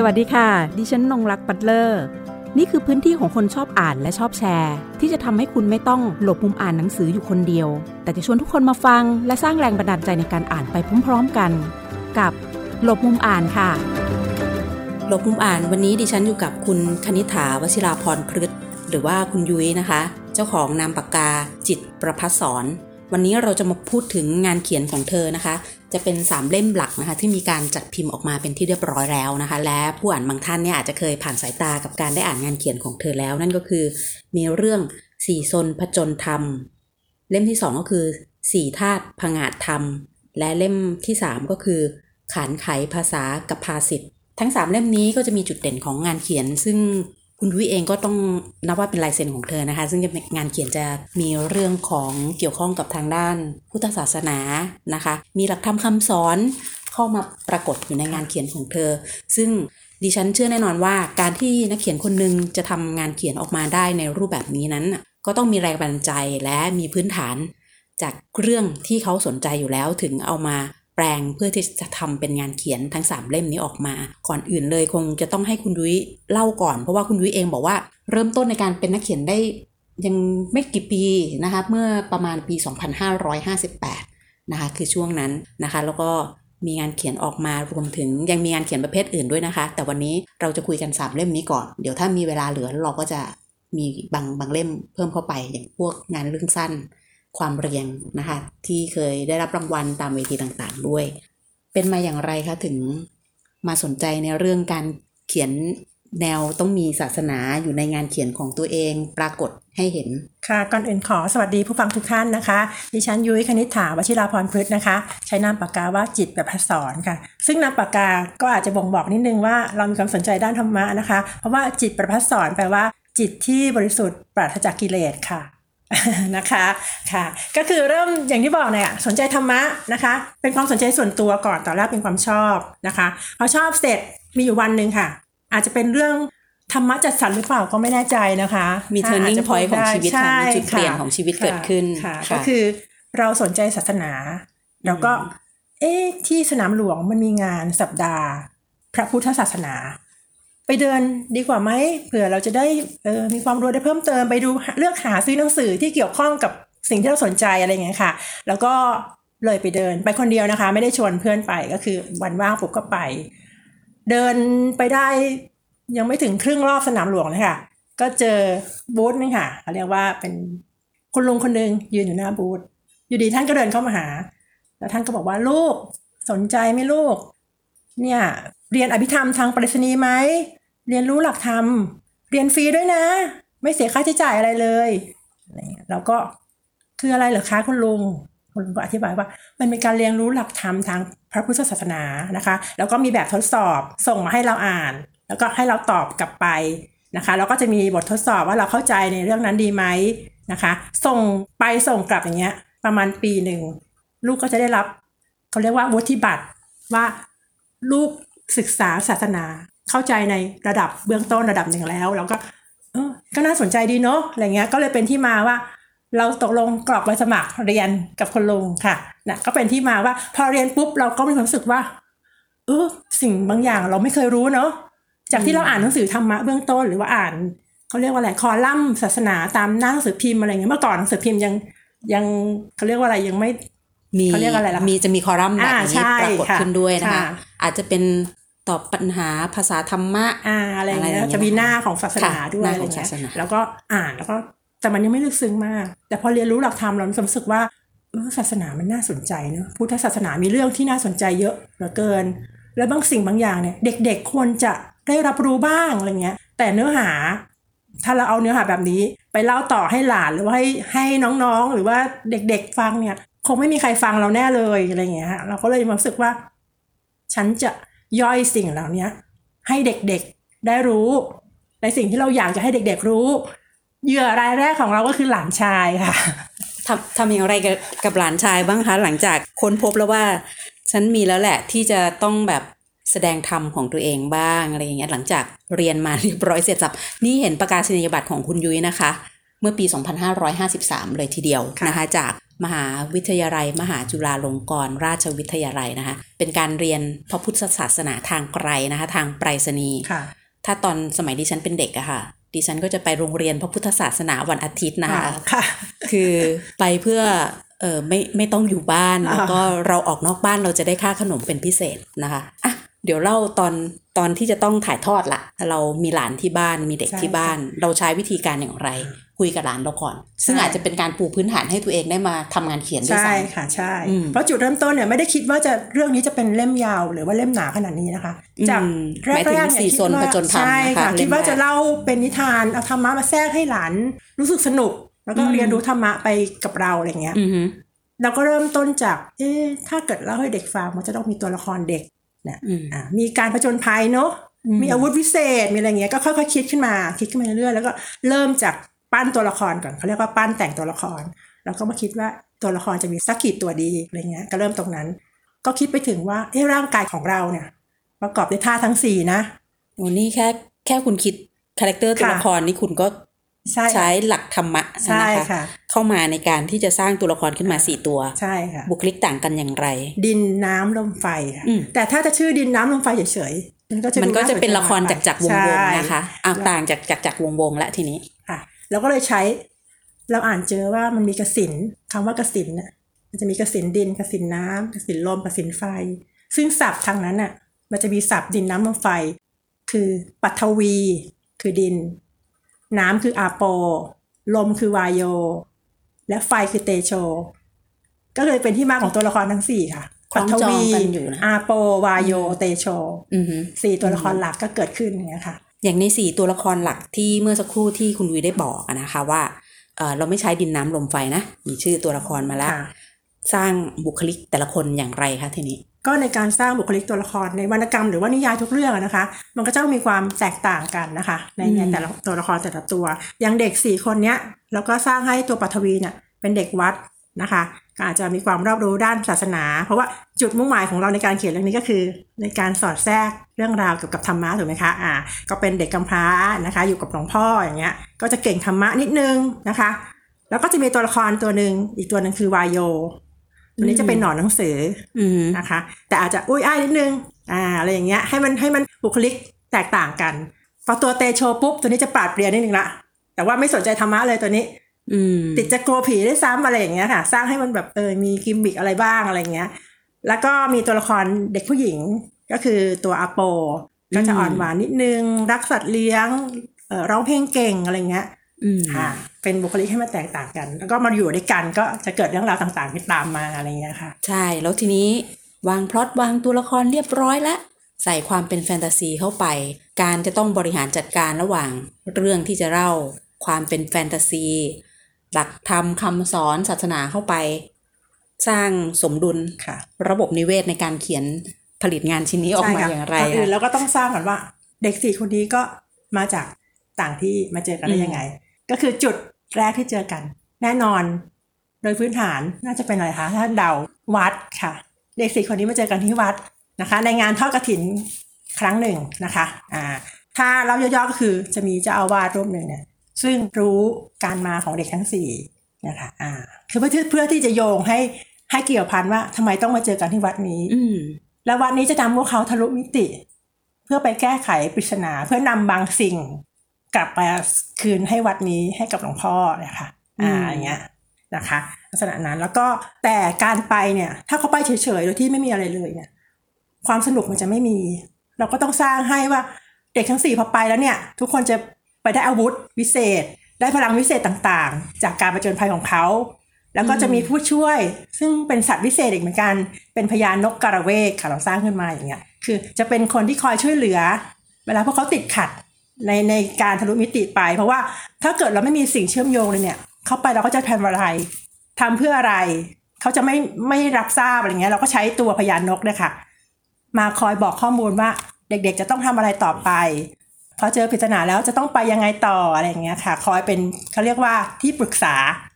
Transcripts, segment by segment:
สวัสดีค่ะ ดิฉันนงรักปัตเลอร์ นี่คือพื้นที่ของคนชอบอ่านและชอบแชร์ ที่จะทำให้คุณไม่ต้องหลบมุมอ่านหนังสืออยู่คนเดียว แต่จะชวนทุกคนมาฟัง และสร้างแรงบันดาลใจในการอ่านไปพร้อมๆกัน กับหลบมุมอ่านค่ะ หลบมุมอ่านวันนี้ดิฉันอยู่กับคุณคณิ t าวชิราพรพฤษหรือว่าคุณยุ้ยนะคะ เจ้าของนามปากกาจิตประพัสสอน วันนี้เราจะมาพูดถึงงานเขียนของเธอนะคะ จะเป็น 3 เล่มหลักนะคะ ที่มีการจัดพิมพ์ออกมาเป็นที่เรียบร้อยแล้วนะคะ และผู้อ่านบางท่านเนี่ยอาจจะเคยผ่านสายตากับการได้อ่านงานเขียนของเธอแล้ว นั่นก็คือ มีเรื่องสี่ซนผจญธรรม เล่มที่ 2 ก็คือสี่ธาตุผงาดธรรม และเล่มที่ 3 ก็คือ ขานไขภาษากับภาสิทธ์ทั้ง 3 เล่มนี้ก็จะมีจุดเด่นของงานเขียน ซึ่ง คุณวิเองก็ต้องนับว่าเป็นลายเซ็นของเธอนะคะ ซึ่งงานเขียนจะมีเรื่องของเกี่ยวข้องกับทางด้านพุทธศาสนานะคะ มีหลักธรรมคาสอนเข้ามาปรากฏอยู่ในงานเขียนของเธอ ซึ่งดิฉันเชื่อแน่นอนว่าการที่นักเขียนคนหนึ่งจะทำงานเขียนออกมาได้ในรูปแบบนี้นั้น ก็ต้องมีแรงบันดาลใจและมีพื้นฐานจากเรื่องที่เขาสนใจอยู่แล้วถึงเอามา แปลงเพื่อที่จะทำเป็นงานเขียนทั้ง 3 เล่มนี้ออกมา ก่อนอื่นเลยคงจะต้องให้คุณดุ้ยเล่าก่อน เพราะว่าคุณดุ้ยเองบอกว่าเริ่มต้นในการเป็นนักเขียนได้ยังไม่กี่ปีนะคะเมื่อประมาณปี 2558นะคะคือช่วงนั้นนะคะแล้วก็มีงานเขียนออกมารวมถึงยังมีงานเขียนประเภทอื่นด้วยนะคะ แต่วันนี้เราจะคุยกัน 3 เล่มนี้ก่อน เดี๋ยวถ้ามีเวลาเหลือเราก็จะมีบางบางเล่มเพิ่มเข้าไปอย่างพวกงานเรื่องสั้น ความเรียงนะคะ ที่เคยได้รับรางวัลตามเวทีต่างๆด้วย เป็นมาอย่างไรคะถึงมาสนใจในเรื่องการเขียนแนวต้องมีศาสนาอยู่ในงานเขียนของตัวเองปรากฏให้เห็น ค่ะก่อนอื่นขอสวัสดีผู้ฟังทุกท่านนะคะ ดิฉันยุ้ยคณิษฐาวชิราพรพฤษนะคะ ใช้นามปากกาว่าจิตแบบพัสอนค่ะ ซึ่งนามปากกาก็อาจจะบ่งบอกนิดนึงว่าเรามีความสนใจด้านธรรมะนะคะ เพราะว่าจิตประพัสสอนแปลว่า จิตที่บริสุทธิ์ปราศจากกิเลสค่ะ นะคะค่ะก็คือเริ่มอย่างที่บอกเนี่ยสนใจธรรมะนะคะ เป็นความสนใจส่วนตัวก่อนตอนแรกเป็นความชอบนะคะพอชอบเสร็จมีอยู่วันหนึ่งค่ะ อาจจะเป็นเรื่องธรรมะจัดสรรหรือเปล่าก็ไม่แน่ใจนะคะ มี turning point ของชีวิตค่ะมีจุดเปลี่ยนของชีวิตเกิดขึ้นค่ะก็คือเราสนใจศาสนา แล้วก็ เอ๊ที่สนามหลวงมันมีงานสัปดาห์ พระพุทธศาสนา ไปเดินดีกว่าไหมเผื่อเราจะได้เออมีความรู้ได้เพิ่มเติมไปดูเลือกหาซื้อหนังสือที่เกี่ยวข้องกับสิ่งที่เราสนใจอะไรเงี้ยค่ะ แล้วก็เลยไปเดินไปคนเดียวนะคะ ไม่ได้ชวนเพื่อนไปก็คือวันว่างปุ๊บก็ไป เดินไปได้ยังไม่ถึงครึ่งรอบสนามหลวงเลยค่ะ ก็เจอบูธนึงค่ะเขาเรียกว่าเป็นคุณลุงคนหนึ่งยืนอยู่หน้าบูธอยู่ดีท่านก็เดินเข้ามาหา แล้วท่านก็บอกว่าลูกสนใจไหมลูก เนี่ย เรียนอภิธรรมทางปริศนีไหม เรียนรู้หลักธรรม เรียนฟรีด้วยนะ ไม่เสียค่าใช้จ่ายอะไรเลยแล้วก็คืออะไรเหรอคะคุณลุงคุณลุงก็อธิบายว่า มันเป็นการเรียนรู้หลักธรรมทางพระพุทธศาสนานะคะ แล้วก็มีแบบทดสอบส่งมาให้เราอ่าน แล้วก็ให้เราตอบกลับไปนะคะ แล้วก็จะมีบททดสอบว่าเราเข้าใจในเรื่องนั้นดีไหมนะคะ ส่งไปส่งกลับอย่างเงี้ย ประมาณปีหนึ่งลูกก็จะได้รับเขาเรียกว่าวุฒิบัตรว่าลูกศึกษาศาสนา เข้าใจในระดับเบื้องต้นระดับหนึ่งแล้วแล้วก็เออก็น่าสนใจดีเนาะอะไรเงี้ยก็เลยเป็นที่มาว่า เราตกลงกรอกใบสมัครเรียนกับคนลุงค่ะนะก็เป็นที่มาว่า พอเรียนปุ๊บเราก็มีความรู้สึกว่าเออสิ่งบางอย่างเราไม่เคยรู้เนาะจากที่เราอ่านหนังสือธรรมะเบื้องต้นหรือว่าอ่านเขาเรียกว่าอะไรคอลัมน์ศาสนาตามหน้าหนังสือพิมพ์อะไรเงี้ยเมื่อก่อนหนังสือพิมพ์ยังยังเขาเรียกว่าอะไรยังไม่มีเขาเรียกอะไรล่ะมีจะมีคอลัมน์แบบนี้ปรากฏขึ้นด้วยนะคะอาจจะเป็น ตอบปัญหาภาษาธรรมะอ่าอะไรเงี้ยจะมีหน้าของศาสนาด้วยอะไรเงี้ยแล้วก็อ่านแล้วก็แต่มันยังไม่ลึกซึ้งมาก แต่พอเรียนรู้หลักธรรมเรารู้สึกว่าศาสนามันน่าสนใจเนอะพุทธศาสนามีเรื่องที่น่าสนใจเยอะเหลือเกิน แล้วบางสิ่งบางอย่างเนี่ย เด็กๆควรจะได้รับรู้บ้างอะไรเงี้ย แต่เนื้อหา ถ้าเราเอาเนื้อหาแบบนี้ ไปเล่าต่อให้หลานหรือว่าให้ให้น้องๆ หรือว่าเด็กๆฟังเนี่ย คงไม่มีใครฟังเราแน่เลยอะไรเงี้ยเราก็เลยรู้สึกว่า ฉันจะ ย่อยสิ่งเหล่านี้ให้เด็กๆได้รู้ ในสิ่งที่เราอยากจะให้เด็กๆรู้เหยื่อรายแรกของเราก็คือหลานชายค่ะทำทำอย่างไรกับหลานชายบ้างคะหลังจากค้นพบแล้วว่า ฉันมีแล้วแหละที่จะต้องแบบแสดงธรรมของตัวเองบ้างอะไรอย่างเงี้ยหลังจากเรียนมาเรียบร้อยเสร็จสับนี่เห็นประกาศนียบัตรของคุณยุ้ยนะคะ เมื่อปี 2553 เลยทีเดียวนะคะ จาก มหาวิทยาลัย มหาจุฬาลงกรณราชวิทยาลัยนะคะ เป็นการเรียนพระพุทธศาสนาทางไกลนะคะ ทางไปรษณีย์ค่ะถ้าตอนสมัยดิฉันเป็นเด็กอะค่ะดิฉันก็จะไปโรงเรียนพระพุทธศาสนาวันอาทิตย์นะคะค่ะคือไปเพื่อเออไม่ไม่ต้องอยู่บ้านอ่าแล้วก็เราออกนอกบ้านเราจะได้ค่าขนมเป็นพิเศษนะคะอะเดี๋ยวเล่าตอน ตอนที่จะต้องถ่ายทอดละเรามีหลานที่บ้านมีเด็กที่บ้าน เราใช้วิธีการอย่างไร คุยกับหลานเราก่อน ซึ่งอาจจะเป็นการปูพื้นฐานให้ตัวเองได้มาทำงานเขียนด้วยใช่ซ้ำค่ะใช่อืมเพราะจุดเริ่มต้นเนี่ยไม่ได้คิดว่าจะเรื่องนี้จะเป็นเล่มยาวหรือว่าเล่มหนาขนาดนี้นะคะจากอืมแรหมายถึงกๆเนี่ยสี่คิดซนว่าผจญภัณฑ์ใช่นะคะค่ะเล่มคิดว่าแรกจะเล่าเป็นนิทานเอาธรรมะมาแทรกให้หลานรู้สึกสนุก แล้วก็อืมเรียนรู้ธรรมะไปกับเราอะไรเงี้ยอือฮึเราก็เริ่มต้นจาก เอ๊ะ ถ้าเกิดเล่าให้เด็กฟังมันจะต้องมีตัวละครเด็ก เนี่ยอืมอะมีการผจญภัยเนอะอืมมีอาวุธวิเศษมีอะไรเงี้ยก็ค่อยๆคิดขึ้นมาคิดขึ้นมาเรื่อยๆแล้วก็เริ่มจากปั้นตัวละครก่อนเขาเรียกว่าปั้นแต่งตัวละคร แล้วก็มาคิดว่าตัวละครจะมีสักกี่ตัวดีอะไรเงี้ยก็เริ่มตรงนั้น ก็คิดไปถึงว่าเอ๊ะร่างกายของเราเนี่ย ประกอบด้วยธาตุทั้งสี่นะโอ้นี่แค่แค่คุณคิด character ตัวค่ะละครนี่คุณก็ ใช่ใช้หลักธรรมะใช่นะคะค่ะ เข้ามาในการที่จะสร้างตัวละครขึ้นมาสี่ตัว ใช่ค่ะ บุคลิกต่างกันอย่างไร ดินน้ำลมไฟค่ะอืมแต่ถ้าจะชื่อดินน้ำลมไฟเฉยๆมันก็จะมันก็จะเป็นดูละครจักรๆวงศ์ใช่วงศ์นะคะเอาต่างจากจักรๆวงศ์ๆและทีนี้ค่ะเราก็เลยใช้ เราอ่านเจอว่ามันมีกสิณคำว่ากสิณน่ะมันจะมีกสิณดินกสิณน้ำกสิณลมกสิณไฟ ซึ่งศัพท์ทางนั้นน่ะ มันจะมีศัพท์ดินน้ำลมไฟ คือปัทวี คือดิน น้ำคืออาโป ลมคือวายโย และไฟคือเตโช ก็เลยเป็นที่มาของตัวละครทั้งสี่ค่ะคล้ปัองทจองวีกันอยู่นะอาโป วายโย เตโชอือฮึสี่ตัวละครหลักก็เกิดขึ้นอย่างเงี้ยค่ะ อย่างในสี่ตัวละครหลักที่เมื่อสักครู่ที่คุณวีได้บอกอะนะคะว่าเออเราไม่ใช้ดินน้ำลมไฟนะ มีชื่อตัวละครมาแล้วค่ะสร้างบุคลิกแต่ละคนอย่างไรคะทีนี้ ก็ในการสร้างบุคลิกตัวละครในวรรณกรรมหรือว่านิยายทุกเรื่องอะนะคะ มันก็จะต้องมีความแตกต่างกันนะคะ ในในอืมแต่ละตัวละครแต่ละตัว อย่างเด็กสี่คนเนี้ยเราก็สร้างให้ตัวปัทวีเนี่ยเป็นเด็กวัดนะคะก็อาจจะมีความรอบรู้ด้านศาสนา เพราะว่าจุดมุ่งหมายของเราในการเขียนเรื่องนี้ก็คือ ในการสอดแทรกเรื่องราวเกี่ยวกับธรรมะถูกไหมคะอ่าก็เป็นเด็กกำพร้านะคะอยู่กับหลวงพ่ออย่างเงี้ยก็จะเก่งธรรมะนิดนึงนะคะ แล้วก็จะมีตัวละครตัวหนึ่งอีกตัวหนึ่งคือวายโย ตัวนี้จะเป็นหนอนหนังสืออือฮึนะคะ แต่อาจจะอุ้ยอ้ายนิดนึงอ่าอะไรอย่างเงี้ยให้มันให้มันบุคลิกแตกต่างกันพอตัวเตโชปุ๊บตัวนี้จะปราดเปรียวนิดนึงละแต่ว่าไม่สนใจธรรมะเลยตัวนี้อืมติดจะกลัวผีได้วยซ้ำอะไรอย่างเงี้ยค่ะ สร้างให้มันแบบเออมีกิมมิกอะไรบ้างอะไรอย่างเงี้ย แล้วก็มีตัวละครเด็กผู้หญิงก็คือตัวอาโป ก็จะอ่อนหวานนิดนึง รักสัตว์เลี้ยงเออร้องเพลงเก่งอะไรเงี้ยอืมค่ะ เป็นบุคลิกให้มันแตกต่างกัน แล้วก็มาอยู่ด้วยกันก็จะเกิดเรื่องราวต่างๆที่ตามมาอะไรเงี้ยค่ะ ใช่แล้วทีนี้วางพล็อตวางตัวละครเรียบร้อยแล้วใส่ความเป็นแฟนตาซีเข้าไป การจะต้องบริหารจัดการระหว่างเรื่องที่จะเล่าความเป็นแฟนตาซี หลักธรรมคำสอนศาสนาเข้าไป สร้างสมดุลค่ะ ระบบนิเวศในการเขียนผลิตงานชิ้นนี้ออกมาใช่ค่ะอย่างไรก่อนอื่นอะเราก็ต้องสร้างก่อนว่า เด็กสี่คนนี้ก็มาจากต่างที่มาเจอกันได้อืมยังไง ก็คือจุดแรกที่เจอกัน แน่นอน โดยพื้นฐานน่าจะเป็นอะไรคะถ้าเดาวัดค่ะ เด็กสี่คนนี้มาเจอกันที่วัดนะคะ ในงานทอดกระถินครั้งหนึ่งนะคะอ่าถ้าเราย่อๆก็คือจะมีเจ้าอาวาสรูปหนึ่งเนี่ยซึ่งรู้การมาของเด็กทั้งสี่นะคะอ่าคือเพื่อที่เพื่อที่จะโยงให้ให้เกี่ยวพันว่าทำไมต้องมาเจอกันที่วัดนี้ อืมแล้ววันนี้จะนำพวกเขาทะลุมิติ เพื่อไปแก้ไขปริศนาเพื่อนำบางสิ่ง กลับมาคืนให้วัดนี้ให้กับหลวงพ่อนะคะอ่าอืมอย่างเงี้ยนะคะลักษณะนั้นแล้วก็แต่การไปเนี่ย ถ้าเขาไปเฉยๆโดยที่ไม่มีอะไรเลยเนี่ย ความสนุกมันจะไม่มี เราก็ต้องสร้างให้ว่าเด็กทั้งสี่พอไปแล้วเนี่ย ทุกคนจะไปได้อาวุธวิเศษ ได้พลังวิเศษต่างๆ จากการประจนภัยของเขา แล้วก็จะมีผู้ช่วย ซึ่งเป็นสัตว์วิเศษอีกเหมือนกัน เป็นพญานกกระเวกค่ะเราสร้างขึ้นมาอย่างเงี้ยคือจะเป็นคนที่คอยช่วยเหลือ เวลาพวกเขาติดขัด ในในการทะลุมิติไป เพราะว่าถ้าเกิดเราไม่มีสิ่งเชื่อมโยงเลยเนี่ยเข้าไปเราก็จะทำอะไรทำเพื่ออะไร เขาจะไม่ไม่รับทราบอะไรเงี้ย เราก็ใช้ตัวพญานนกเนี่ยค่ะ มาคอยบอกข้อมูลว่าเด็กๆจะต้องทำอะไรต่อไปพอเจอปริศนาแล้วจะต้องไปยังไงต่ออะไรเงี้ยค่ะ คอยเป็นเขาเรียกว่าที่ปรึกษา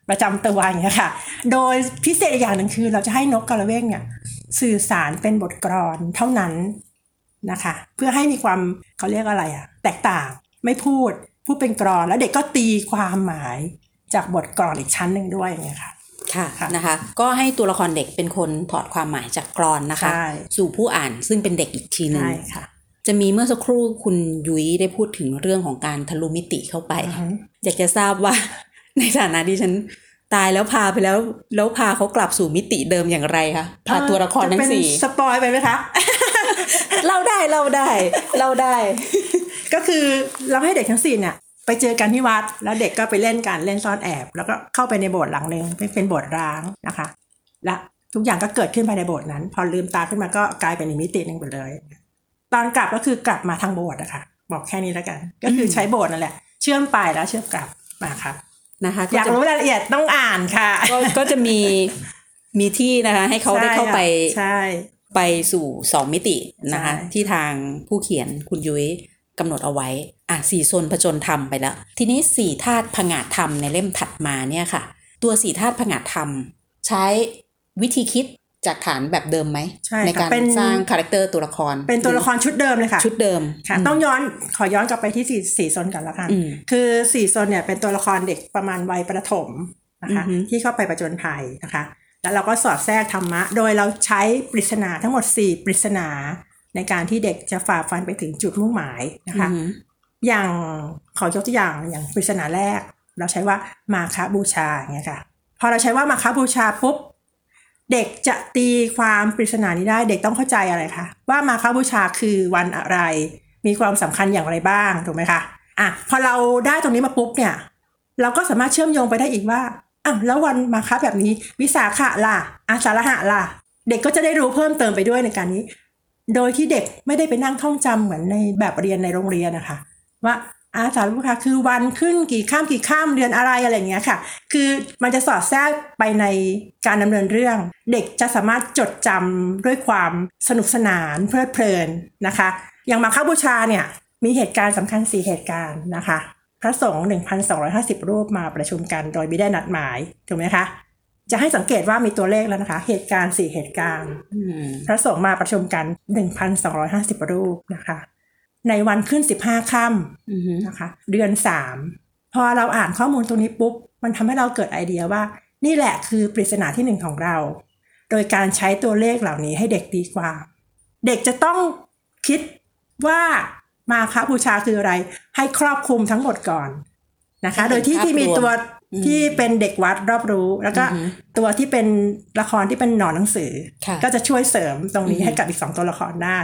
ประจำตัวอย่างเงี้ยค่ะ โดยพิเศษอีกอย่างหนึ่งคือ เราจะให้นกกระเวกเนี่ยสื่อสารเป็นบทกลอนเท่านั้น นะคะ เพื่อให้มีความเขาเรียกอะไรอะแตกต่างไม่พูดพูดเป็นกรอนแล้วเด็กก็ตีความหมายจากบทกลอนอีกชั้นหนึ่งด้วยอย่างเงี้ยค่ะค่ะค่ะนะคะ ก็ให้ตัวละครเด็กเป็นคนถอดความหมายจากกรอนนะคะใช่สู่ผู้อ่านซึ่งเป็นเด็กอีกทีหนึ่งใช่ค่ะจะมีเมื่อสักครู่คุณยุ้ยได้พูดถึงเรื่องของการทะลุมิติเข้าไปอือฮึอยากจะทราบว่าในฐานะที่ฉันตายแล้วพาไปแล้วแล้วพาเขากลับสู่มิติเดิมอย่างไรคะพาตัวละครทั้งสี่จะเป็นสปอยไปไหมคะ เล่าได้เล่าได้เล่าได้ ก็คือเราให้เด็กทั้งสี่เนี่ยไปเจอกันที่วัดแล้วเด็กก็ไปเล่นกันเล่นซ่อนแอบ แล้วก็เข้าไปในโบสถ์หลังหนึ่งเป็นเป็นโบสถ์ร้างนะคะ และทุกอย่างก็เกิดขึ้นภายในโบสถ์นั้น พอลืมตาขึ้นมาก็กลายเป็นอีกมิติหนึ่งไปเลย ตอนกลับก็คือกลับมาทางโบสถ์อะค่ะบอกแค่นี้แล้วกัน ก็คือใช้โบสถ์นั่นแหละ เชื่อมไปแล้วเชื่อมกลับมาค่ะนะคะอยากจะรู้รายละเอียดต้องอ่านค่ะก็ก็จะมีมีที่นะคะ ให้เขาได้เข้าไปใช่ ไปสู่สองมิตินะคะใช่ที่ทางผู้เขียนคุณยุ้ยกำหนดเอาไว้อะสี่โซนผจญธรรมไปแล้ว ทีนี้สี่ธาตุผงาดธรรมในเล่มถัดมาเนี่ยค่ะ ตัวสี่ธาตุผงาดธรรม ใช้วิธีคิดจากฐานแบบเดิมไหมใช่ค่ะในการเป็นสร้างค character ตัวละคร เป็นตัวละครชุดเดิมเลยค่ะ ชุดเดิมค่ะ ต้องย้อนขอย้อนกลับไปที่สี่สี่โซนกันละกันอืมคือสี่โซนเนี่ยเป็นตัวละครเด็กประมาณวัยประถมนะคะอือฮึที่เข้าไปประจนภัยนะคะ แล้วเราก็สอดแทรกธรรมะ โดยเราใช้ปริศนาทั้งหมด 4 ปริศนา ในการที่เด็กจะฝ่าฟันไปถึงจุดมุ่งหมายนะคะออย่างขอยกตัวอย่างอย่างปริศนาแรก เราใช้ว่ามาคบูชาอย่างเงี้ยค่ะ พอเราใช้ว่ามาคบูชาปุ๊บเด็กจะตีความปริศนานี้ได้เด็กต้องเข้าใจอะไรคะว่ามาคบูชาคือวันอะไร มีความสำคัญอย่างไรบ้างถูกไหมคะอะพอเราได้ตรงนี้มาปุ๊บเนี่ย เราก็สามารถเชื่อมโยงไปได้อีกว่า อะแล้ววันมาคะแบบนี้วิสาขะล่ะ อาสาฬหะล่ะ เด็กก็จะได้รู้เพิ่มเติมไปด้วยในการนี้ โดยที่เด็กไม่ได้ไปนั่งท่องจำเหมือนในแบบเรียนในโรงเรียนนะคะ ว่าอาสาฬหะคือวันขึ้นกี่ข้ามกี่ข้ามเดือนอะไรอะไรอย่างเงี้ยค่ะ คือมันจะสอดแทรกไปในการดำเนินเรื่อง เด็กจะสามารถจดจำด้วยความสนุกสนานเพลิดเพลินนะคะ อย่างมาคบูชาเนี่ยมีเหตุการณ์สำคัญสี่เหตุการณ์นะคะ พระสงฆ์1,250 รูปมาประชุมกันโดยไม่ได้นัดหมายถูกไหมคะจะให้สังเกตว่ามีตัวเลขแล้วนะคะ เหตุการณ์สี่เหตุการณ์อืมพระสงฆ์มาประชุมกัน 1,250 รูปนะคะ ในวันขึ้น 15ค่อืมำนะคะ เดือน 3 พอเราอ่านข้อมูลตรงนี้ปุ๊บ มันทำให้เราเกิดไอเดียว่า นี่แหละคือปริศนาที่หนึ่งของเรา โดยการใช้ตัวเลขเหล่านี้ให้เด็กตีความ เด็กจะต้องคิดว่า มาคบูชาคืออะไร ให้ครอบคลุมทั้งหมดก่อนนะคะ โดยที่ที่มีตัวที่เป็นเด็กวัดรอบรู้ แล้วก็อือฮึตัวที่เป็นละครที่เป็นหนอนหนังสือค่ะก็จะช่วยเสริมตรงนี้อือฮึให้กับอีกสองตัวละครได้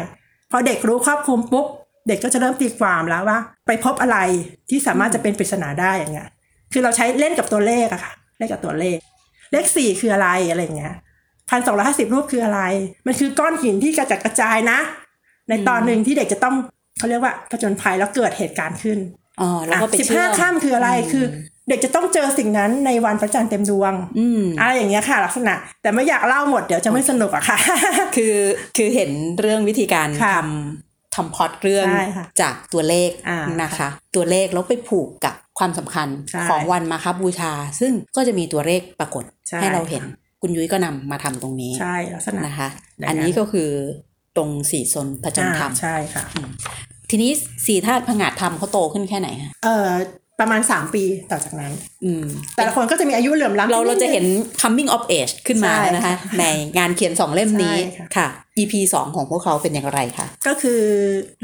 พอเด็กรู้ครอบคลุมปุ๊บเด็กก็จะเริ่มตีความแล้วว่า ไปพบอะไรที่สามารถจะเป็นปริศนาได้อย่างเงี้ยคือเราใช้เล่นกับตัวเลขอะค่ะ เล่นกับตัวเลข เลขสี่คืออะไรอะไรอย่างเงี้ยพันสองร้อยห้าสิบรูปคืออะไร มันคือก้อนหินที่กระจัดกระจายนะ ในตอนหนึ่งที่เด็กจะต้อง เขาเรียกว่าผจญภัยแล้วเกิดเหตุการณ์ขึ้นอ๋อแล้วก็ไปสิบเชื่ห้าอมค่ำคืออะไรคือ เด็กจะต้องเจอสิ่งนั้นในวันพระจันทร์เต็มดวงอืมอะไรอย่างเงี้ยค่ะ ลักษณะ แต่ไม่อยากเล่าหมดเดี๋ยวจะไม่สนุกอะค่ะ คือคือเห็นเรื่องวิธีการค่ะทำทำพล็อตเรื่องใช่ค่ะจากตัวเลขอ่านะคะ ตัวเลขแล้วไปผูกกับความสำคัญใช่ของวันมาคบูชา ซึ่งก็จะมีตัวเลขปรากฏใช่ให้เราเห็นคุณยุ้ยก็นำมาทำตรงนี้ใช่ลักษณะนะคะอย่างนั้นอันนี้ก็คือ ตรงสี่ซนผจญธรรมอ่าใช่ค่ะ ทีนี้สี่ธาตุผงาดธรรมเขาโตขึ้นแค่ไหนคะเอ่อประมาณสามปีต่อจากนั้นอืมแต่ละคนก็จะมีอายุเหลื่อมล้ำเราเราดงจะเห็น coming of age ขึ้นมาใช่นะคะค่ะในงานเขียนสองเล่มนี้ใช่ค่ะค่ะ EP สองของพวกเขาเป็นอย่างไรคะ ก็คือ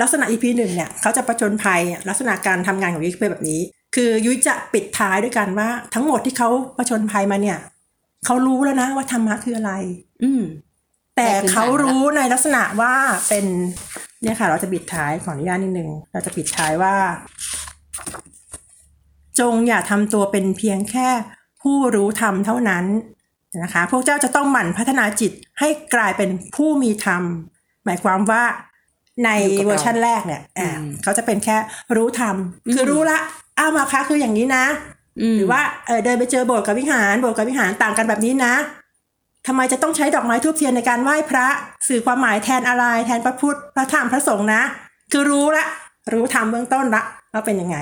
ลักษณะ EP หนึ่งเนี่ยเขาจะประจนภัยอะลักษณะการทำงานของยุ้ยเป็นแบบนี้ คือยุ้ยจะปิดท้ายด้วยกันว่าทั้งหมดที่เขาประชนภัยมาเนี่ยเขารู้แล้วนะว่าธรรมะคืออะไร อืม แต่ได้พื้นฐานเขารู้ในลักษณะว่าเป็นเนี่ยค่ะ เราจะปิดท้ายขออนุญาตนิดนึงเราจะปิดท้ายว่า จงอย่าทำตัวเป็นเพียงแค่ผู้รู้ธรรมเท่านั้นนะคะ พวกเจ้าจะต้องหมั่นพัฒนาจิตให้กลายเป็นผู้มีธรรม หมายความว่าในอยู่กับเราเวอร์ชันแรกเนี่ยอ่าอืมเขาจะเป็นแค่รู้ธรรม คือมรู้ละอ้าวมาคะคืออย่างนี้นะมหรือว่าเออเดินไปเจอโบสถ์กับวิหารโบสถ์กับวิหารต่างกันแบบนี้นะ ทำไมจะต้องใช้ดอกไม้ทูบเทียนในการไหว้พระ สื่อความหมายแทนอะไร แทนพระพุทธพระธรรมพระสงฆ์นะ คือรู้ละ รู้ธรรมเบื้องต้นละว่าเป็นยังไง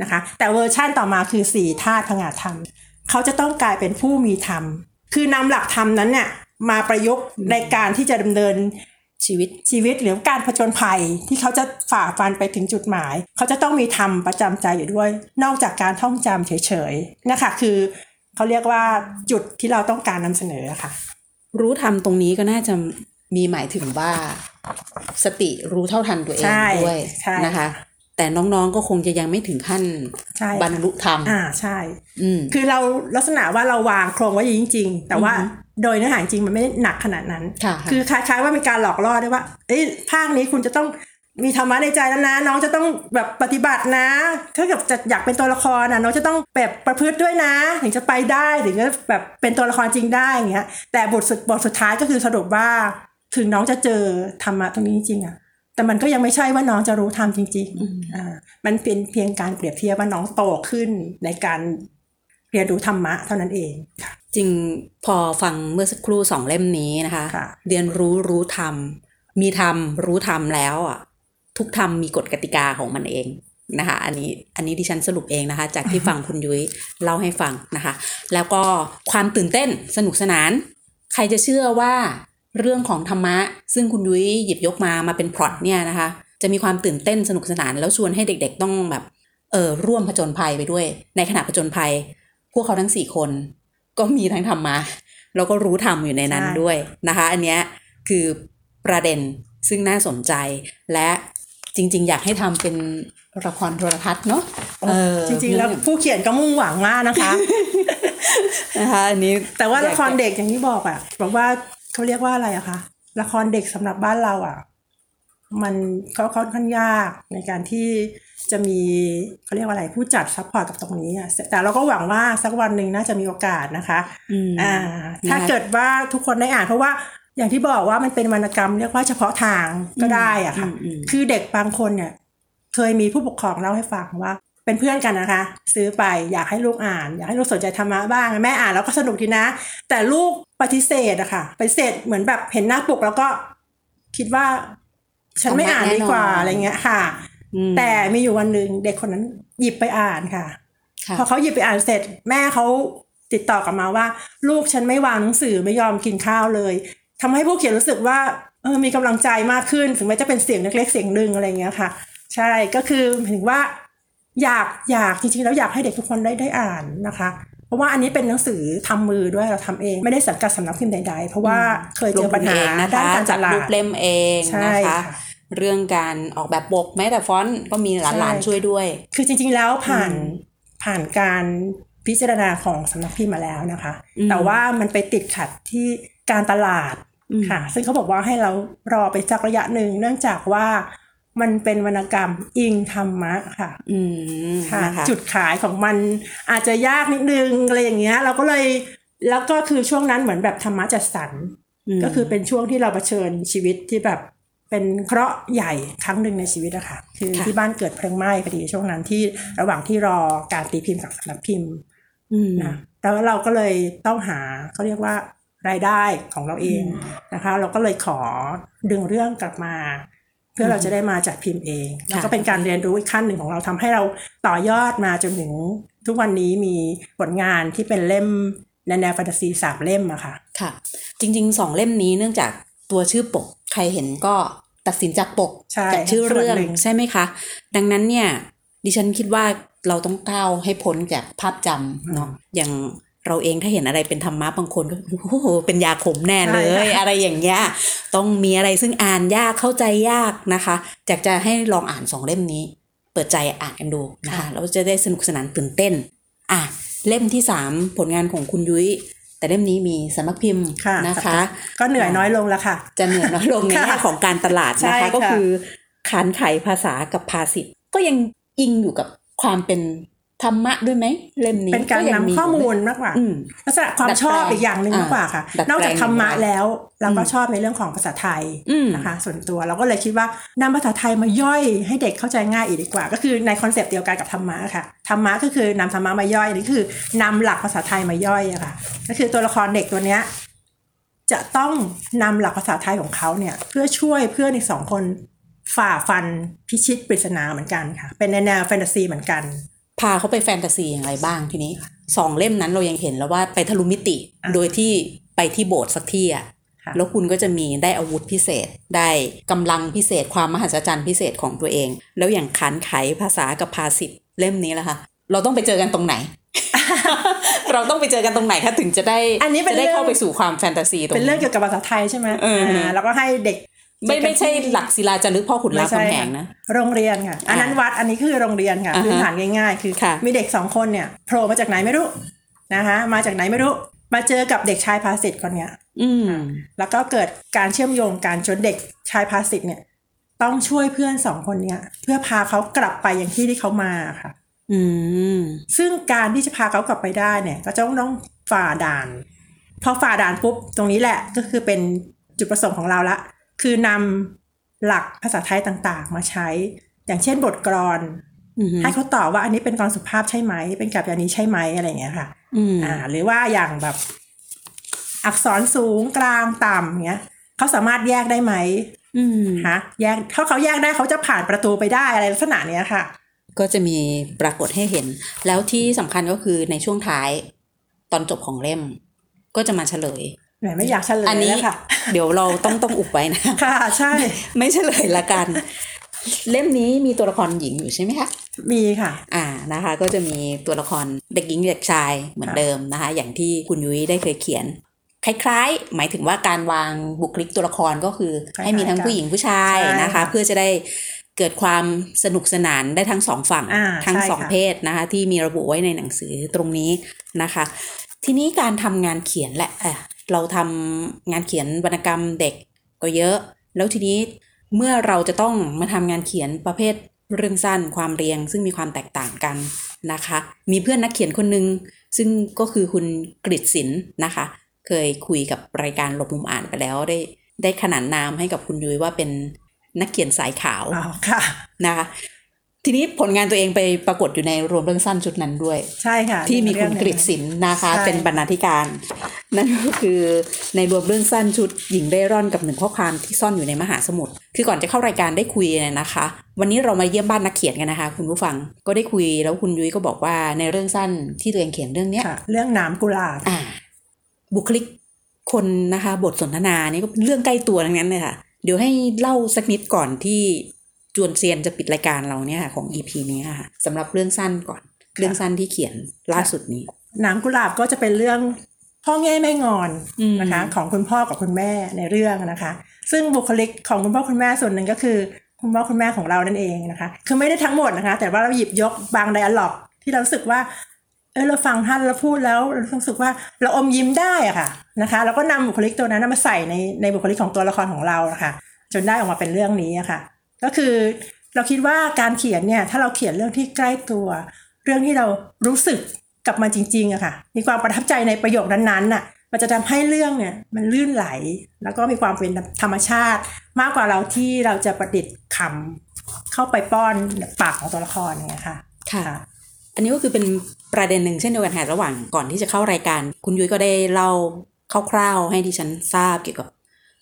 นะคะ แต่เวอร์ชั่นต่อมาคือสี่ธาตุพงาธรรม เขาจะต้องกลายเป็นผู้มีธรรม คือนำหลักธรรมนั้นเนี่ยมาประยุกต์ในการที่จะดำเนินชีวิตชีวิตหรือการผจญภัยที่เขาจะฝ่าฟันไปถึงจุดหมาย เขาจะต้องมีธรรมประจำใจอยู่ด้วย นอกจากการท่องจำเฉยๆนะคะคือ เขาเรียกว่าจุดที่เราต้องการนำเสนอค่ะ รู้ทำตรงนี้ก็น่าจะมีหมายถึงว่าสติรู้เท่าทันตัวเองใช่ด้วยใช่นะคะแต่น้องๆ ก็คงจะยังไม่ถึงขั้นใช่บรรลุธรรม อ่าใช่ อืมคือเราลักษณะว่าเราวางโครงไว้จริง ๆ แต่ว่าอือฮึโดยเนื้อหาจริงมันไม่ได้หนักขนาดนั้นค่ะคือคล้ายๆว่าเป็นการหลอกล่อด้วยว่า เอ้ยภาคนี้คุณจะต้อง มีธรรมะในใจแล้วนะ น้องจะต้องแบบปฏิบัตินะ ถ้าเกิดจะอยากเป็นตัวละครนะน้องจะต้องแบบประพฤติด้วยนะ ถึงจะไปได้ถึงจะแบบเป็นตัวละครจริงได้อย่างเงี้ยแต่บทสุดบทสุดท้ายก็คือสรุปว่าถึงน้องจะเจอธรรมะตรงนี้จริงๆอะแต่มันก็ยังไม่ใช่ว่าน้องจะรู้ธรรมจริงๆอ่ามันเป็นเพียงการเปรียบเทียบว่าน้องโตขึ้นในการเรียนรู้ธรรมะเท่านั้นเองค่ะจริงพอฟังเมื่อสักครู่สองเล่มนี้นะคะค่ะเรียนรู้รู้ธรรมมีธรรมรู้ธรรมแล้วอะ ทุกธรรมมีกฎกติกาของมันเองนะคะอันนี้อันนี้ดิฉันสรุปเองนะคะ จากที่ฟังคุณยุ้ยเล่าให้ฟังนะคะ แล้วก็ความตื่นเต้นสนุกสนาน ใครจะเชื่อว่าเรื่องของธรรมะ ซึ่งคุณยุ้ยหยิบยกมามาเป็นพล็อตเนี่ยนะคะ จะมีความตื่นเต้นสนุกสนาน แล้วชวนให้เด็กๆต้องแบบเออร่วมผจญภัยไปด้วย ในขณะผจญภัย พวกเขาทั้งสี่คน ก็มีทั้งธรรมะแล้วก็รู้ธรรมอยู่ในนั้นด้วยนะคะ อันเนี้ยคือประเด็นซึ่งน่าสนใจและ จริง ๆ อยากให้ทำเป็นละครโทรทัศน์เนาะเออจริงๆแล้วผู้เขียนก็มุ่งหวังมากนะคะนะคะอันนี้แต่ว่าละครอยกจเด็กอย่างที่บอกอะบอกว่าเขาเรียกว่าอะไรอะคะละครเด็กสำหรับบ้านเราอะมันก็ค่อนข้างยากในการที่จะมีเขาเรียกว่าอะไรผู้จัด support กับตรงนี้อะแต่เราก็หวังว่าสักวันหนึ่งน่าจะมีโอกาสนะคะอืมอ่าถ้านะคะเกิดว่าทุกคนได้อ่านเพราะว่า อย่างที่บอกว่ามันเป็นวรรณกรรมเรียกว่าเฉพาะทางก็ได้อะค่ะอืมอืมคือเด็กบางคนเนี่ย เคยมีผู้ปกครองเล่าให้ฟังว่า เป็นเพื่อนกันนะคะ ซื้อไปอยากให้ลูกอ่าน อยากให้ลูกสนใจธรรมะบ้างแม่อ่านแล้วก็สนุกดีนะ แต่ลูกปฏิเสธอะค่ะปฏิเสธเหมือนแบบเห็นหน้าปกแล้วก็คิดว่า ฉันไม่อ่านดีกว่าอะไรเงี้ยค่ะอืมแต่มีอยู่วันหนึ่งเด็กคนนั้นหยิบไปอ่านค่ะค่ะ พอเขาหยิบไปอ่านเสร็จ แม่เขาติดต่อกลับมาว่า ลูกฉันไม่วางหนังสือไม่ยอมกินข้าวเลย ทำให้ผู้เขียนรู้สึกว่าเออมีกำลังใจมากขึ้น ถึงแม้จะเป็นเสียงเล็กๆเสียงหนึ่งอะไรเงี้ยค่ะ ใช่ก็คือหมายถึงว่าอยากอยากจริงๆแล้วอยากให้เด็กทุกคนได้ได้อ่านนะคะ เพราะว่าอันนี้เป็นหนังสือทำมือด้วยเราทำเองไม่ได้สังกัดสำนักพิมพ์ใดๆ เพราะว่าเคยเจอปัญหาลงทุนเองนะคะด้านการตจัดลารูดปเล่มเองใช่นะคะค่ะเรื่องการออกแบบปกแม้แต่ฟอนต์ก็มีหลานใช่ๆช่วยด้วย คือจริง ๆ แล้วผ่านอืมผ่านการพิจารณาของสำนักพิมพ์มาแล้วนะคะอืมแต่ว่ามันไปติดขัดที่การตลาดอืม ค่ะ ซึ่งเขาบอกว่าให้เรารอไปสักระยะหนึ่งเนื่องจากว่ามันเป็นวรรณกรรมอิงธรรมะค่ะ อืมค่ะนะคะจุดขายของมันอาจจะยากนิดนึงอะไรอย่างเงี้ย เราก็เลยแล้วก็คือช่วงนั้นเหมือนแบบธรรมะจัดสรรมก็คือเป็นช่วงที่เราเผชิญชีวิตที่แบบเป็นเคราะห์ใหญ่ครั้งหนึ่งในชีวิตอะค่ะ คือค่ะที่บ้านเกิดเพลิงไหม้พอดีช่วงนั้นที่ระหว่างที่รอการตีพิมพ์กับสำนักพิมพ์อืมนะแล้วเราก็เลยต้องหาเขาเรียกว่า รายได้ของเราเองนะคะ เราก็เลยขอดึงเรื่องกลับมา เพื่อเราจะได้มาจัดพิมพ์เองแล้วก็เป็นการเรียนรู้อีกขั้นหนึ่งของเราทำให้เราต่อยอดมาจนถึงทุกวันนี้มีผลงานที่เป็นเล่มในแนวแฟนตาซีสามเล่มอะค่ะ ค่ะ จริงๆสองเล่มนี้เนื่องจากตัวชื่อปก ใครเห็นก็ตัดสินจากปกใช่จากชื่อเรื่องส่วนหนึ่งใช่ไหมคะ ดังนั้นเนี่ย ดิฉันคิดว่าเราต้องก้าวให้พ้นจากภาพจำเนาะอย่าง เราเองถ้าเห็นอะไรเป็นธรรมะบางคนก็โอ้โหเป็นยาขมแน่เลย อะไรอย่างเงี้ยต้องมีอะไรซึ่งอ่านยากเข้าใจยากนะคะอยากจะให้ลองอ่านสองเล่มนี้ เปิดใจอ่านกันดูนะคะเราจะได้สนุกสนานตื่นเต้นอะเล่มที่สามผลงานของคุณยุ้ย แต่เล่มนี้มีสำนักพิมพ์ค่ะนะคะ ก็เหนื่อยน้อยลงแล้วค่ะ จะเหนื่อยน้อยลงในค่ะแง่ของการตลาดใช่นะคะค่ะก็คือขานไขภาษากับภาษิตก็ยังอิงอยู่กับความเป็น ธรรมะด้วยไหมเล่มนี้เป็นการยังนำข้อมูลมากกว่าอืมลักษณะความดัดแปลงชอบอีกอย่างหนึ่งอ่ามมากกว่าค่ะดัดแปลงนอกจากธรรมะอย่างไรแล้วเราก็อืมชอบในเรื่องของภาษาไทยอืมนะคะ ส่วนตัวเราก็เลยคิดว่านำภาษาไทยมาย่อยให้เด็กเข้าใจง่ายอีกดีกว่า ก็คือใน concept เดียวกันกับธรรมะค่ะธรรมะก็คือนำธรรมะมาย่อยนี่คือนำหลักภาษาไทยมาย่อยอะค่ะ ก็คือตัวละครเด็กตัวเนี้ยจะต้องนำหลักภาษาไทยของเขาเนี่ย เพื่อช่วยเพื่อนอีกสองคนฝ่าฟันพิชิตปริศนาเหมือนกันค่ะ เป็นในแนวแฟนตาซีเหมือนกัน พาเขาไปแฟนตาซีอย่างไรบ้างทีนี้สองเล่มนั้นเรายังเห็นแล้วว่าไปทะลุมิติอะโดยที่ไปที่โบสถ์สักที่อะค่ะแล้วคุณก็จะมีได้อาวุธพิเศษ ได้กำลังพิเศษความมหัศจรรย์พิเศษของตัวเอง แล้วอย่างขันไขภาษากับภาษิตเล่มนี้ล่ะคะเราต้องไปเจอกันตรงไหน เราต้องไปเจอกันตรงไหนคะถึงจะได้อันนี้เป็นจะได้เรื่องเข้าไปสู่ความแฟนตาซีตรงเป็นเรื่องนี้เกี่ยวกับภาษาไทยใช่ไหมเอออ่าแล้วก็ให้เด็ก ไม่ไม่ใช่หลักศิลาจารึกพ่อขุนรามคำแหงนะ โรงเรียนค่ะ อันนั้นวัดอันนี้คือโรงเรียนค่ะอ่าฮะพื้นฐานง่ายๆ คือค่ะมีเด็กสองคนเนี่ยโผล่มาจากไหนไม่รู้นะคะมาจากไหนไม่รู้ มาเจอกับเด็กชายภาสิทธิ์คนเนี้ยอืมแล้วก็เกิดการเชื่อมโยงการจนเด็กชายภาสิทธิ์เนี่ย ต้องช่วยเพื่อนสองคนเนี้ย เพื่อพาเขากลับไปอย่างที่ที่เขามาค่ะ อืมซึ่งการที่จะพาเขากลับไปได้เนี่ย ก็จะต้องต้องฝ่าด่านพอฝ่าด่านปุ๊บตรงนี้แหละก็คือเป็นจุดประสงค์ของเราละ คือนำหลักภาษาไทยต่างๆ มาใช้ อย่างเช่นบทกลอนอืมให้เขาตอบว่าอันนี้เป็นกลอนสุภาพใช่ไหม เป็นกับอย่างนี้ใช่ไหมอะไรอย่างเงี้ยค่ะอืมอ่า หรือว่าอย่างแบบ อักษรสูงกลางต่ำเงี้ยเขาสามารถแยกได้ไหมอืมฮะแยกถ้าเขาแยกได้เขาจะผ่านประตูไปได้อะไรลักษณะเนี้ยค่ะ ก็จะมีปรากฏให้เห็น แล้วที่สำคัญก็คือในช่วงท้าย ตอนจบของเล่ม ก็จะมาเฉลย แหมไม่อยากเฉลยอันนี้แล้วค่ะ เดี๋ยวเราต้องต้องอุบไว้นะ ค่ะ ใช่ ไม่เฉลยละกัน เล่มนี้มีตัวละครหญิงอยู่ใช่ไหมคะ มีค่ะ อ่านะคะ ก็จะมีตัวละครเด็กหญิงเด็กชายเหมือนค่ะเดิมนะคะ อย่างที่คุณยุ้ยได้เคยเขียนคล้ายๆ หมายถึงว่าการวางบุคลิกตัวละครก็คือ ให้มีทั้งผู้หญิงผู้ชายนะคะ เพื่อจะได้เกิดความสนุกสนานได้ทั้งสองฝั่งอ่าทั้งใช่สองค่ะเพศนะคะ ที่มีระบุไว้ในหนังสือตรงนี้นะคะ ทีนี้การทำงานเขียนแหละอะ เราทำงานเขียนวรรณกรรมเด็กก็เยอะ แล้วทีนี้เมื่อเราจะต้องมาทำงานเขียนประเภทเรื่องสั้นความเรียง ซึ่งมีความแตกต่างกันนะคะ มีเพื่อนนักเขียนคนหนึ่งซึ่งก็คือคุณกฤษศิลป์นะคะ เคยคุยกับรายการหลบมุมอ่านไปแล้วได้ได้ขนานนามให้กับคุณยุ้ยว่าเป็นนักเขียนสายขาวอ๋อค่ะนะคะ ทีนี้ผลงานตัวเองไปปรากฏอยู่ในรวมเรื่องสั้นชุดนั้นด้วย ใช่ค่ะ ที่มีเรื่คุองณหนึ่งกฤษศิลป์นะคะใช่เป็นบรรณาธิการ นั่นก็คือในรวมเรื่องสั้นชุดหญิงเร่ร่อนกับหนึ่งข้อความที่ซ่อนอยู่ในมหาสมุทรคือก่อนจะเข้ารายการได้คุยเนี่ยนะคะ วันนี้เรามาเยี่ยมบ้านนักเขียนกันนะคะ คุณผู้ฟังก็ได้คุยแล้วคุณยุ้ยก็บอกว่าในเรื่องสั้นที่ตัวเองเขียนเรื่องเนี้ยค่ะเรื่องหนามกุหลาบอ่าบุคลิกคนนะคะ บทสนทนานี่ก็เป็นเรื่องใกล้ตัวทั้งนั้นเลยค่ะเดี๋ยวให้เล่าสักนิดก่อนที่ จวนเซียนจะปิดรายการเราเนี่ยค่ะของ EP นี้ค่ะสำหรับเรื่องสั้นก่อน เรื่องสั้นที่เขียนล่าสุดนี้หนามกุหลาบก็จะเป็นเรื่องพ่อแง่แม่งอนอืมนะคะของคุณพ่อกับคุณแม่ในเรื่องนะคะ ซึ่งบุคลิกของคุณพ่อคุณแม่ส่วนหนึ่งก็คือ คุณพ่อคุณแม่ของเรานั่นเองนะคะ คือไม่ได้ทั้งหมดนะคะ แต่ว่าเราหยิบยกบางไดอะล็อก ที่เรารู้สึกว่าเออเราฟังท่านเราพูดแล้วเรารู้สึกว่าเราอมยิ้มได้อะค่ะนะคะแล้วก็นำบุคลิกตัวนั้นมาใส่ในในบุคลิกของตัวละครของเรานะคะจนได้ออกมาเป็นเรื่องนี้อะค่ะ ก็คือเราคิดว่าการเขียนเนี่ยถ้าเราเขียนเรื่องที่ใกล้ตัว เรื่องที่เรารู้สึกกับมันจริงๆอะค่ะ มีความประทับใจในประโยคนั้นๆน่ะมันจะทำให้เรื่องเนี่ยมันลื่นไหล แล้วก็มีความเป็นธรรมชาติ มากกว่าเราที่เราจะประดิษฐ์คำเข้าไปป้อนปากของตัวละครเงี้ยค่ะค่ะ อันนี้ก็คือเป็นประเด็นหนึ่งเช่นเดียวกันค่ะระหว่างก่อนที่จะเข้ารายการ คุณยุ้ยก็ได้เล่าคร่าวๆให้ดิฉันทราบเกี่ยวกับ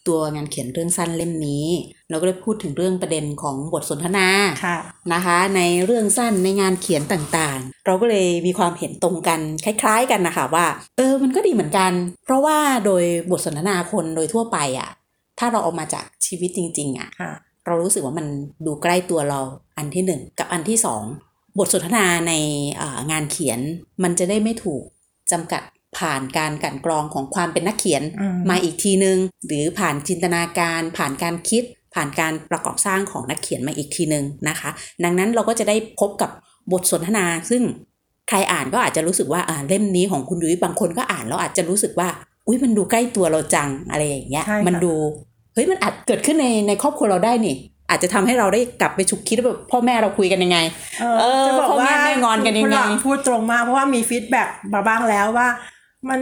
ตัวงานเขียนเรื่องสั้นเล่มนี้ เราก็ได้พูดถึงเรื่องประเด็นของบทสนทนาค่ะนะคะ ในเรื่องสั้นในงานเขียนต่างๆ เราก็เลยมีความเห็นตรงกันคล้าย ๆ กันนะคะว่า เออมันก็ดีเหมือนกัน เพราะว่าโดยบทสนทนาคนโดยทั่วไปอะถ้าเราเอามาจากชีวิตจริง ๆอะค่ะ เรารู้สึกว่ามันดูใกล้ตัวเราอันที่หนึ่งกับอันที่สองบทสนทนาในอ่างานเขียนมันจะได้ไม่ถูกจำกัด ผ่านการกลันกรองของความเป็นนักเขียนอืมมาอีกทีนึง หรือผ่านจินตนาการ ผ่านการคิด ผ่านการประกอบสร้างของนักเขียนมาอีกทีนึงนะคะ ดังนั้นเราก็จะได้พบกับบทสนทนาซึ่งใครอ่านก็อาจจะรู้สึกว่าอ่าเล่มนี้ของคุณยุ้ยบางคนก็อ่านแล้วอาจจะรู้สึกว่า อุ้ยมันดูใกล้ตัวเราจังอะไรอย่างเงี้ยใช่ค่ะมันดูเฮ้ยมันอาจเกิดขึ้นในในครอบครัวเราได้นี่อาจจะทำให้เราได้กลับไปฉุกคิดว่าแบบพ่อแม่เราคุยกันยังไง เอเอออจะบอกพ่อว่าแม่แม่งอนกันยังไงคุณหลังพูดตรงมากเพราะว่ามี feedback มาบ้างแล้วว่า มัน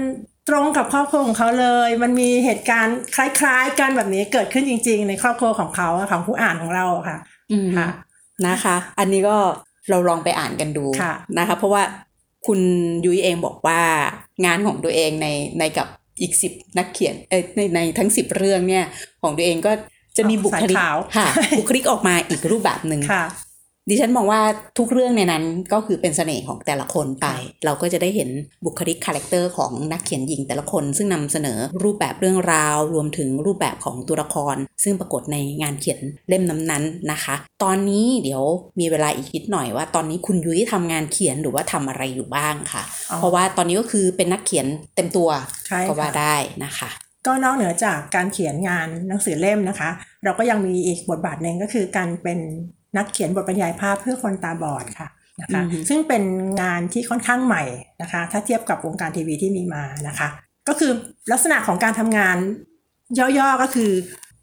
ตรงกับครอบครัวของเขาเลย มันมีเหตุการณ์คล้ายๆ กันแบบนี้เกิดขึ้นจริง ๆ ในครอบครัวของเขาอะของผู้อ่านของเราอะค่ะอืมค่ะนะคะ อันนี้ก็เราลองไปอ่านกันดูค่ะนะคะ เพราะว่าคุณยุ้ยเองบอกว่างานของตัวเองในในกับอีกสิบนักเขียนเอ้ยในในทั้งสิบเรื่องเนี่ยของตัวเองก็จะมีบุคลิกสายขาวค่ะใช่บุคลิกออกมาอีกรูปแบบหนึ่งค่ะ ดิฉันมองว่าทุกเรื่องในนั้นก็คือเป็นเสน่ห์ของแต่ละคนไป เราก็จะได้เห็นบุคลิก character ของนักเขียนหญิงแต่ละคน ซึ่งนำเสนอรูปแบบเรื่องราว รวมถึงรูปแบบของตัวละคร ซึ่งปรากฏในงานเขียนเล่มนั้นๆนะคะ ตอนนี้เดี๋ยวมีเวลาอีกนิดหน่อยว่า ตอนนี้คุณยุ้ยทำงานเขียนหรือว่าทำอะไรอยู่บ้างค่ะอ๋อเพราะว่าตอนนี้ก็คือเป็นนักเขียนเต็มตัวใช่ค่ะก็ว่าได้นะคะก็นอกเหนือจากการเขียนงานหนังสือเล่มนะคะ เราก็ยังมีอีกบทบาทหนึ่งก็คือการเป็น นักเขียนบทบรรยายภาพเพื่อคนตาบอดค่ะนะคะอือฮึซึ่งเป็นงานที่ค่อนข้างใหม่นะคะ ถ้าเทียบกับวงการทีวีที่มีมานะคะ ก็คือลักษณะของการทำงานย่อๆก็คือ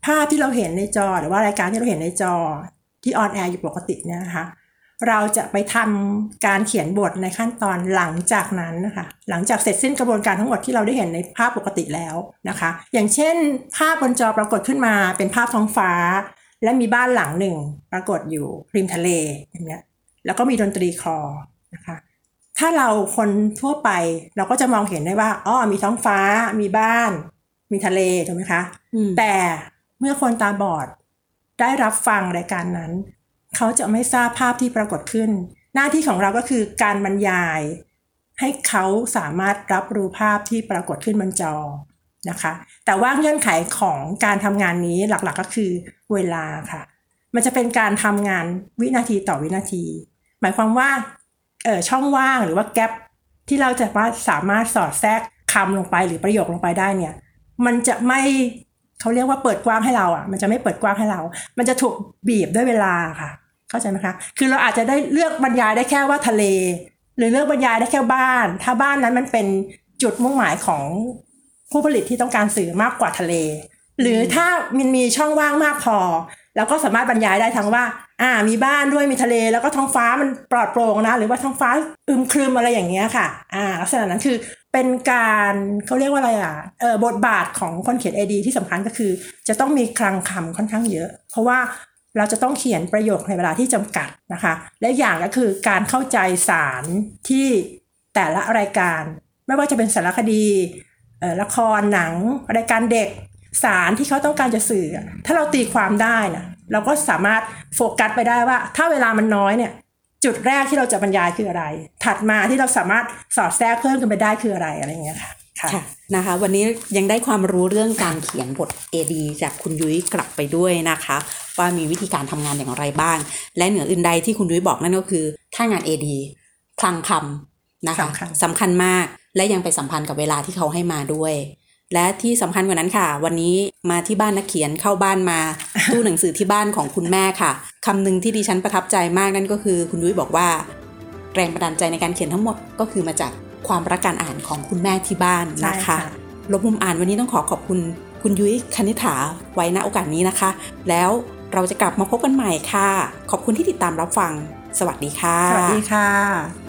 ภาพที่เราเห็นในจอหรือว่ารายการที่เราเห็นในจอที่ on air อยู่ปกติเนี่ยนะคะเราจะไปทำการเขียนบทในขั้นตอนหลังจากนั้นนะคะหลังจากเสร็จสิ้นกระบวนการทั้งหมดที่เราได้เห็นในภาพปกติแล้วนะคะ อย่างเช่น ภาพบนจอปรากฏขึ้นมาเป็นภาพท้องฟ้า และมีบ้านหลังหนึ่งปรากฏอยู่ริมทะเลอย่างเงี้ยแล้วก็มีดนตรีคลอนะคะถ้าเราคนทั่วไปเราก็จะมองเห็นได้ว่าอ๋อมีท้องฟ้า มีบ้าน มีทะเลถูกไหมคะอืมแต่เมื่อคนตาบอดได้รับฟังรายการนั้น เขาจะไม่ทราบภาพที่ปรากฏขึ้น หน้าที่ของเราก็คือการบรรยาย ให้เขาสามารถรับรู้ภาพที่ปรากฏขึ้นบนจอ นะคะ แต่ว่าเงื่อนไขของการทำงานนี้หลักๆก็คือเวลาค่ะ มันจะเป็นการทำงานวินาทีต่อวินาที หมายความว่าเออช่องว่างหรือว่าแกลบที่เราจะว่าสามารถสอดแทรกคำลงไปหรือประโยคลงไปได้เนี่ย มันจะไม่เขาเรียกว่าเปิดกว้างให้เราอะ มันจะไม่เปิดกว้างให้เรา มันจะถูกบีบด้วยเวลาค่ะ เข้าใจไหมคะ คือเราอาจจะได้เลือกบรรยายได้แค่ว่าทะเล หรือเลือกบรรยายได้แค่บ้าน ถ้าบ้านนั้นมันเป็นจุดมุ่งหมายของ ผู้ผลิตที่ต้องการสื่อมากกว่าทะเล หรือถ้ามันมีช่องว่างมากพอ แล้วก็สามารถบรรยายได้ทั้งว่า อ่า มีบ้านด้วยมีทะเล แล้วก็ท้องฟ้ามันปลอดโปร่งนะ หรือว่าท้องฟ้าอึมครึมอะไรอย่างเงี้ยค่ะ อ่า ลักษณะนั้นคือเป็นการเขาเรียกว่าอะไรอะเออบทบาทของคนเขียนเอดีที่สำคัญก็คือ จะต้องมีคลังคำค่อนข้างเยอะ เพราะว่าเราจะต้องเขียนประโยคในเวลาที่จำกัดนะคะ และอย่างก็คือการเข้าใจสารที่แต่ละรายการ ไม่ว่าจะเป็นสารคดี ละครหนังรายการเด็กสารที่เขาต้องการจะสื่ออะถ้าเราตีความได้นะเราก็สามารถโฟกัสไปได้ว่า ถ้าเวลามันน้อยเนี่ยจุดแรกที่เราจะบรรยายคืออะไร ถัดมาที่เราสามารถสอดแทรกเพิ่มกันไปได้คืออะไรอะไรอย่างเงี้ยค่ะค่ะค่ะนะคะ วันนี้ยังได้ความรู้เรื่องการเขียนบท AD จากคุณยุ้ยกลับไปด้วยนะคะ ว่ามีวิธีการทำงานอย่างไรบ้าง และเหนืออื่นใดที่คุณยุ้ยบอกนั่นก็คือ ถ้างาน AD คลังคำนะคะสำคัญสำคัญมาก และยังไปสัมพันธ์กับเวลาที่เขาให้มาด้วย และที่สำคัญกว่านั้นค่ะ วันนี้มาที่บ้านนักเขียนเข้าบ้านมาตู้หนังสือที่บ้านของคุณแม่ค่ะคำหนึ่งที่ดิฉันประทับใจมากนั่นก็คือ คุณยุ้ยบอกว่า แรงบันดาลใจในการเขียนทั้งหมดก็คือมาจากความรักการอ่านของคุณแม่ที่บ้านใช่นะคะค่ะลบมุมอ่านวันนี้ต้องขอขอบคุณคุณยุ้ยคณิษฐาไว้ณโอกาสนี้นะคะ แล้วเราจะกลับมาพบกันใหม่ค่ะ ขอบคุณที่ติดตามรับฟัง สวัสดีค่ะ สวัสดีค่ะ